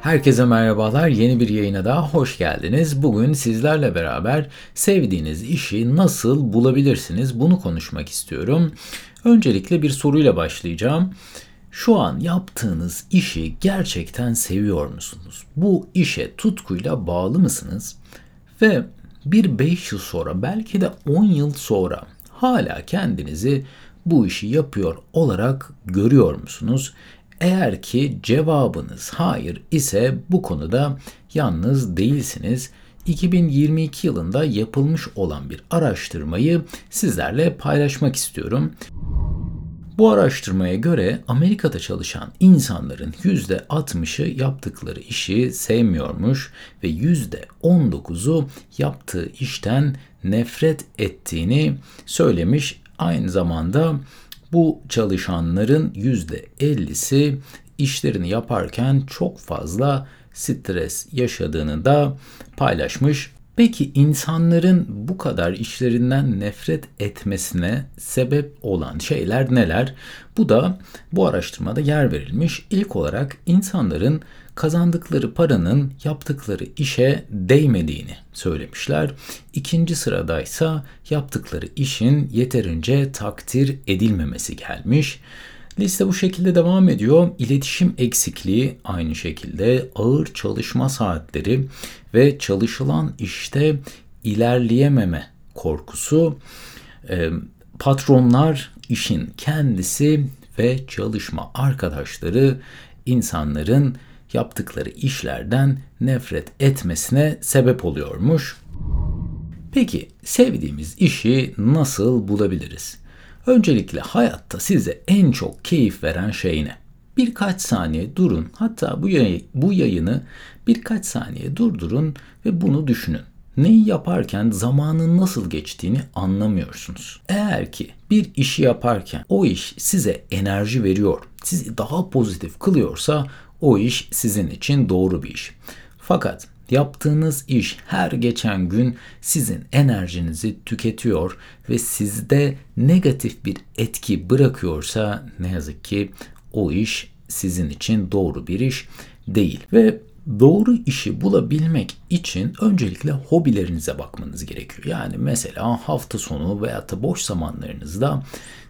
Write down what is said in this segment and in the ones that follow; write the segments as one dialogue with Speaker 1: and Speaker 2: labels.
Speaker 1: Herkese merhabalar. Yeni bir yayına daha hoş geldiniz. Bugün sizlerle beraber sevdiğiniz işi nasıl bulabilirsiniz? Bunu konuşmak istiyorum. Öncelikle bir soruyla başlayacağım. Şu an yaptığınız işi gerçekten seviyor musunuz? Bu işe tutkuyla bağlı mısınız? Ve bir 5 yıl sonra belki de 10 yıl sonra hala kendinizi bu işi yapıyor olarak görüyor musunuz? Eğer ki cevabınız hayır ise bu konuda yalnız değilsiniz. 2022 yılında yapılmış olan bir araştırmayı sizlerle paylaşmak istiyorum. Bu araştırmaya göre Amerika'da çalışan insanların %60'ı yaptıkları işi sevmiyormuş ve %19'u yaptığı işten nefret ettiğini söylemiş. Aynı zamanda bu çalışanların %50'si işlerini yaparken çok fazla stres yaşadığını da paylaşmış. Peki insanların bu kadar işlerinden nefret etmesine sebep olan şeyler neler? Bu da bu araştırmada yer verilmiş. İlk olarak insanların kazandıkları paranın yaptıkları işe değmediğini söylemişler. İkinci sıradaysa yaptıkları işin yeterince takdir edilmemesi gelmiş. Liste bu şekilde devam ediyor. İletişim eksikliği aynı şekilde ağır çalışma saatleri ve çalışılan işte ilerleyememe korkusu, e, patronlar işin kendisi ve çalışma arkadaşları insanların yaptıkları işlerden nefret etmesine sebep oluyormuş. Peki sevdiğimiz işi nasıl bulabiliriz? Öncelikle hayatta size en çok keyif veren şey ne? Birkaç saniye durun. Hatta bu, yayı, bu yayını birkaç saniye durdurun ve bunu düşünün. Neyi yaparken zamanın nasıl geçtiğini anlamıyorsunuz. Eğer ki bir işi yaparken o iş size enerji veriyor, sizi daha pozitif kılıyorsa o iş sizin için doğru bir iş. Fakat yaptığınız iş her geçen gün sizin enerjinizi tüketiyor ve sizde negatif bir etki bırakıyorsa ne yazık ki o iş sizin için doğru bir iş değil. Ve doğru işi bulabilmek için öncelikle hobilerinize bakmanız gerekiyor. Yani mesela hafta sonu veya da boş zamanlarınızda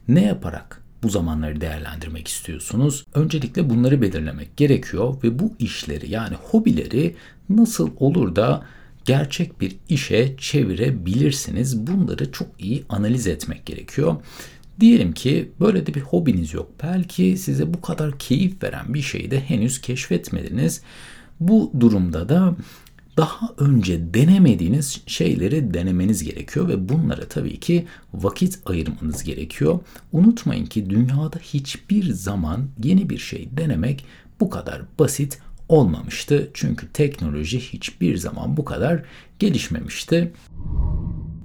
Speaker 1: ne yaparak bu zamanları değerlendirmek istiyorsunuz? Öncelikle bunları belirlemek gerekiyor ve bu işleri yani hobileri nasıl olur da gerçek bir işe çevirebilirsiniz? Bunları çok iyi analiz etmek gerekiyor. Diyelim ki böyle de bir hobiniz yok. Belki size bu kadar keyif veren bir şeyi de henüz keşfetmediniz. Bu durumda da daha önce denemediğiniz şeyleri denemeniz gerekiyor ve bunlara tabii ki vakit ayırmanız gerekiyor. Unutmayın ki dünyada hiçbir zaman yeni bir şey denemek bu kadar basit olmamıştı. Çünkü teknoloji hiçbir zaman bu kadar gelişmemişti.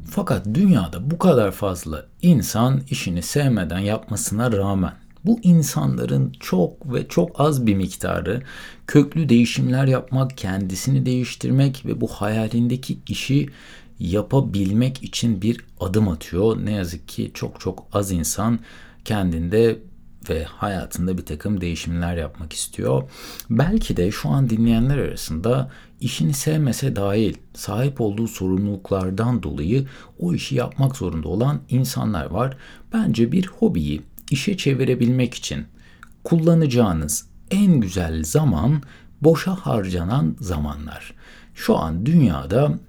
Speaker 1: Fakat dünyada bu kadar fazla insan işini sevmeden yapmasına rağmen bu insanların çok ve çok az bir miktarı köklü değişimler yapmak, kendisini değiştirmek ve bu hayalindeki işi yapabilmek için bir adım atıyor. Ne yazık ki çok çok az insan kendinde ve hayatında bir takım değişimler yapmak istiyor. Belki de şu an dinleyenler arasında işini sevmese dahil sahip olduğu sorumluluklardan dolayı o işi yapmak zorunda olan insanlar var. Bence bir hobiyi işe çevirebilmek için kullanacağınız en güzel zaman boşa harcanan zamanlar. Şu an dünyada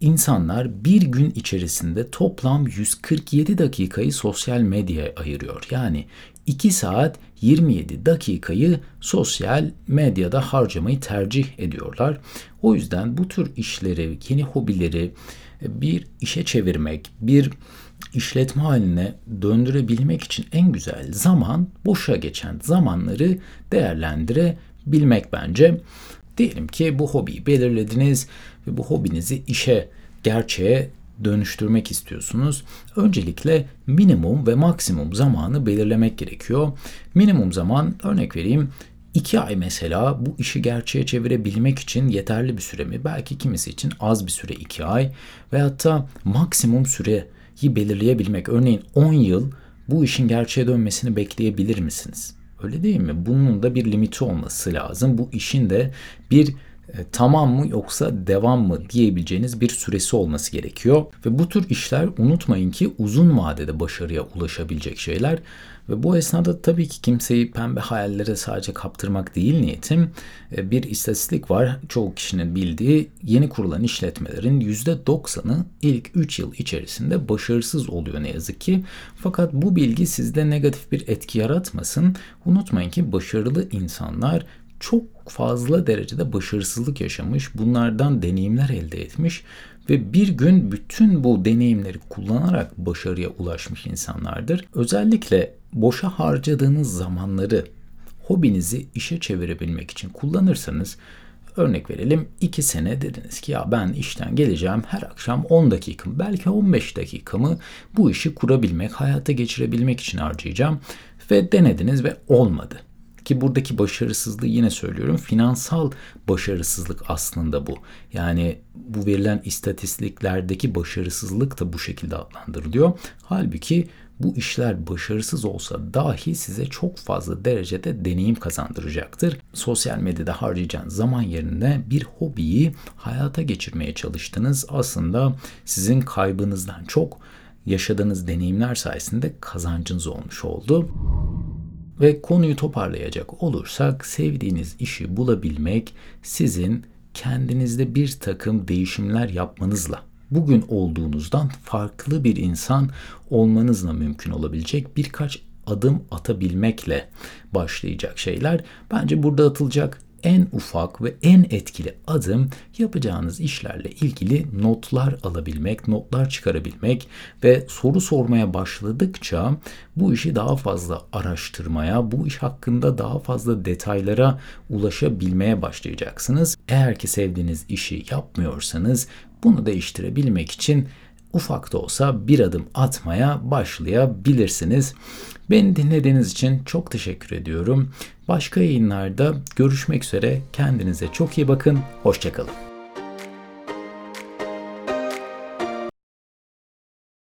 Speaker 1: insanlar bir gün içerisinde toplam 147 dakikayı sosyal medyaya ayırıyor. Yani 2 saat 27 dakikayı sosyal medyada harcamayı tercih ediyorlar. O yüzden bu tür işleri, yeni hobileri bir işe çevirmek, bir işletme haline döndürebilmek için en güzel zaman boşa geçen zamanları değerlendirebilmek bence. Diyelim ki bu hobiyi belirlediniz ve bu hobinizi işe, gerçeğe dönüştürmek istiyorsunuz. Öncelikle minimum ve maksimum zamanı belirlemek gerekiyor. Minimum zaman örnek vereyim 2 ay mesela bu işi gerçeğe çevirebilmek için yeterli bir süre mi? Belki kimisi için az bir süre 2 ay veyahut da maksimum süreyi belirleyebilmek. Örneğin 10 yıl bu işin gerçeğe dönmesini bekleyebilir misiniz? Öyle değil mi? Bunun da bir limiti olması lazım. Bu işin de bir tamam mı yoksa devam mı diyebileceğiniz bir süresi olması gerekiyor. Ve bu tür işler unutmayın ki uzun vadede başarıya ulaşabilecek şeyler. Ve bu esnada tabii ki kimseyi pembe hayallere sadece kaptırmak değil niyetim. E, bir istatistik var çoğu kişinin bildiği yeni kurulan işletmelerin %90'ı ilk 3 yıl içerisinde başarısız oluyor ne yazık ki. Fakat bu bilgi sizde negatif bir etki yaratmasın. Unutmayın ki başarılı insanlar fazla derecede başarısızlık yaşamış, bunlardan deneyimler elde etmiş ve bir gün bütün bu deneyimleri kullanarak başarıya ulaşmış insanlardır. Özellikle boşa harcadığınız zamanları hobinizi işe çevirebilmek için kullanırsanız Örnek verelim 2 sene dediniz ki ya ben işten geleceğim her akşam 10 dakikamı belki 15 dakikamı bu işi kurabilmek, hayata geçirebilmek için harcayacağım ve denediniz ve olmadı. Ki buradaki başarısızlığı yine söylüyorum finansal başarısızlık aslında bu. Yani bu verilen istatistiklerdeki başarısızlık da bu şekilde adlandırılıyor. Halbuki bu işler başarısız olsa dahi size çok fazla derecede deneyim kazandıracaktır. Sosyal medyada harcayacağınız zaman yerine bir hobiyi hayata geçirmeye çalıştınız. Aslında sizin kaybınızdan çok yaşadığınız deneyimler sayesinde kazancınız olmuş oldu. Ve konuyu toparlayacak olursak sevdiğiniz işi bulabilmek sizin kendinizde bir takım değişimler yapmanızla bugün olduğunuzdan farklı bir insan olmanızla mümkün olabilecek birkaç adım atabilmekle başlayacak şeyler. Bence burada atılacak en ufak ve en etkili adım yapacağınız işlerle ilgili notlar alabilmek, notlar çıkarabilmek ve soru sormaya başladıkça bu işi daha fazla araştırmaya, bu iş hakkında daha fazla detaylara ulaşabilmeye başlayacaksınız. Eğer ki sevdiğiniz işi yapmıyorsanız bunu değiştirebilmek için ufak da olsa bir adım atmaya başlayabilirsiniz. Beni dinlediğiniz için çok teşekkür ediyorum. Başka yayınlarda görüşmek üzere. Kendinize çok iyi bakın. Hoşçakalın.